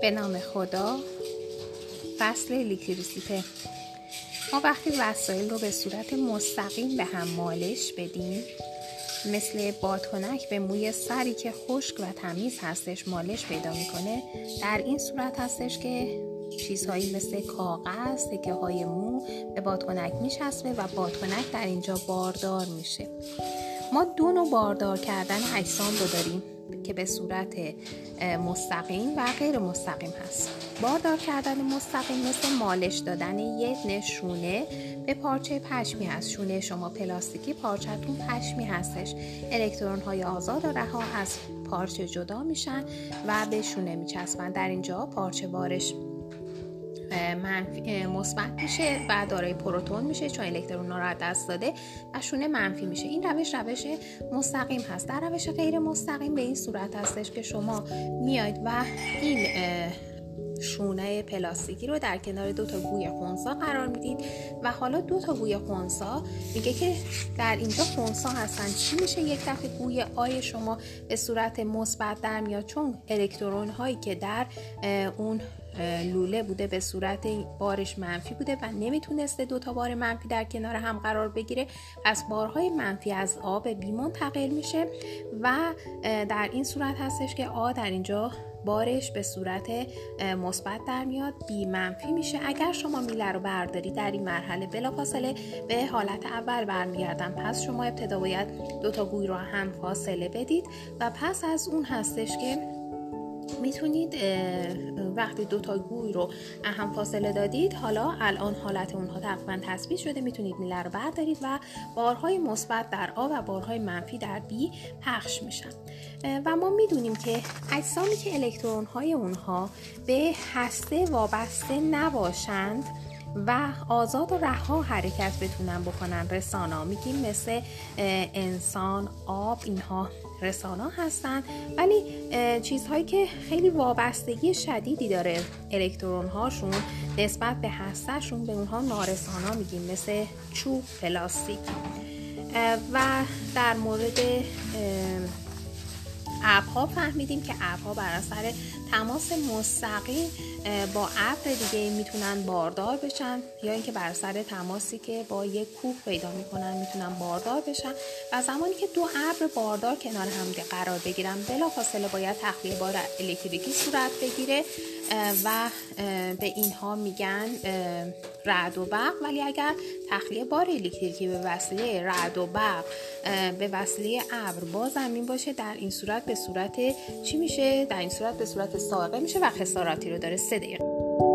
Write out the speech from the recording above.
به نام خدا فصل الیکتریسیته ما وقتی وسایل رو به صورت مستقیم به هم مالش بدیم مثل بادکنک به موی سری که خشک و تمیز هستش مالش پیدا می‌کنه در این صورت هستش که چیزهایی مثل کاغذ تکه های مو به بادکنک میچسبه و بادکنک در اینجا باردار میشه. ما دو نوع باردار کردن اجسام رو داریم که به صورت مستقیم و غیر مستقیم هست. باردار کردن مستقیم مثل مالش دادن یک نشونه به پارچه پشمی هست. شونه شما پلاستیکی پارچهتون پشمی هستش. الکترون های آزاد و رها از پارچه جدا میشن و به شونه میچسبن. در اینجا پارچه بارش منفی مثبت میشه و دارای پروتون میشه چون الکترون رو دست داده و شونه منفی میشه. این روش روش مستقیم هست. در روش غیر مستقیم به این صورت هستش که شما میاید و این شونه پلاستیکی رو در کنار دو تا گوی خونسا قرار می‌دید و حالا دو تا گوی خونسا میگه که در اینجا خونسا هستن. چی میشه یک دفعه گوی آی شما به صورت مثبت در میاد؟ چون الکترون هایی که در اون لوله بوده به صورت بارش منفی بوده و نمی‌تونسته دو تا بار منفی در کنار هم قرار بگیره. پس بارهای منفی از آ به بی منتقل میشه و در این صورت هستش که آ در اینجا بارش به صورت مثبت در میاد بی منفی میشه. اگر شما میله رو برداری در این مرحله بلافاصله به حالت اول برمیگردن پس شما ابتدا باید دو تا گوی رو هم فاصله بدید و پس از اون هستش که می‌تونید وقتی دو تا گوی رو اهم فاصله دادید حالا الان حالت اونها تقریبا تثبیت شده می‌تونید میله رو بردارید و بارهای مثبت در آ و بارهای منفی در بی پخش میشن. و ما می‌دونیم که اجسامی که الکترون های اونها به هسته وابسته نباشند و آزاد و رها حرکت بتونن بکنن رسانا میگیم مثل انسان آب اینها. رسانا هستن ولی چیزهایی که خیلی وابستگی شدیدی داره الکترون هاشون نسبت به هستهشون به اونها نارسانا میگیم مثل چوب پلاستیک. و در مورد ابرها فهمیدیم که ابرها بر اثر تماس مستقیم با ابر دیگه می‌تونن باردار بشن یا اینکه بر اثر تماسی که با یک کوه پیدا می‌کنن می‌تونن باردار بشن. و زمانی که دو ابر باردار کنار هم قرار بگیرن بلافاصله باید تخلیه بار الکتریکی صورت بگیره و به اینها میگن رعد و برق. ولی اگر تخلیه بار الکتریکی به وسیله رعد و برق به وسیله ابر. با زمین باشه در این صورت به صورت چی میشه؟ در این صورت به صورت ساقه میشه و خساراتی رو داره سه دقیقه.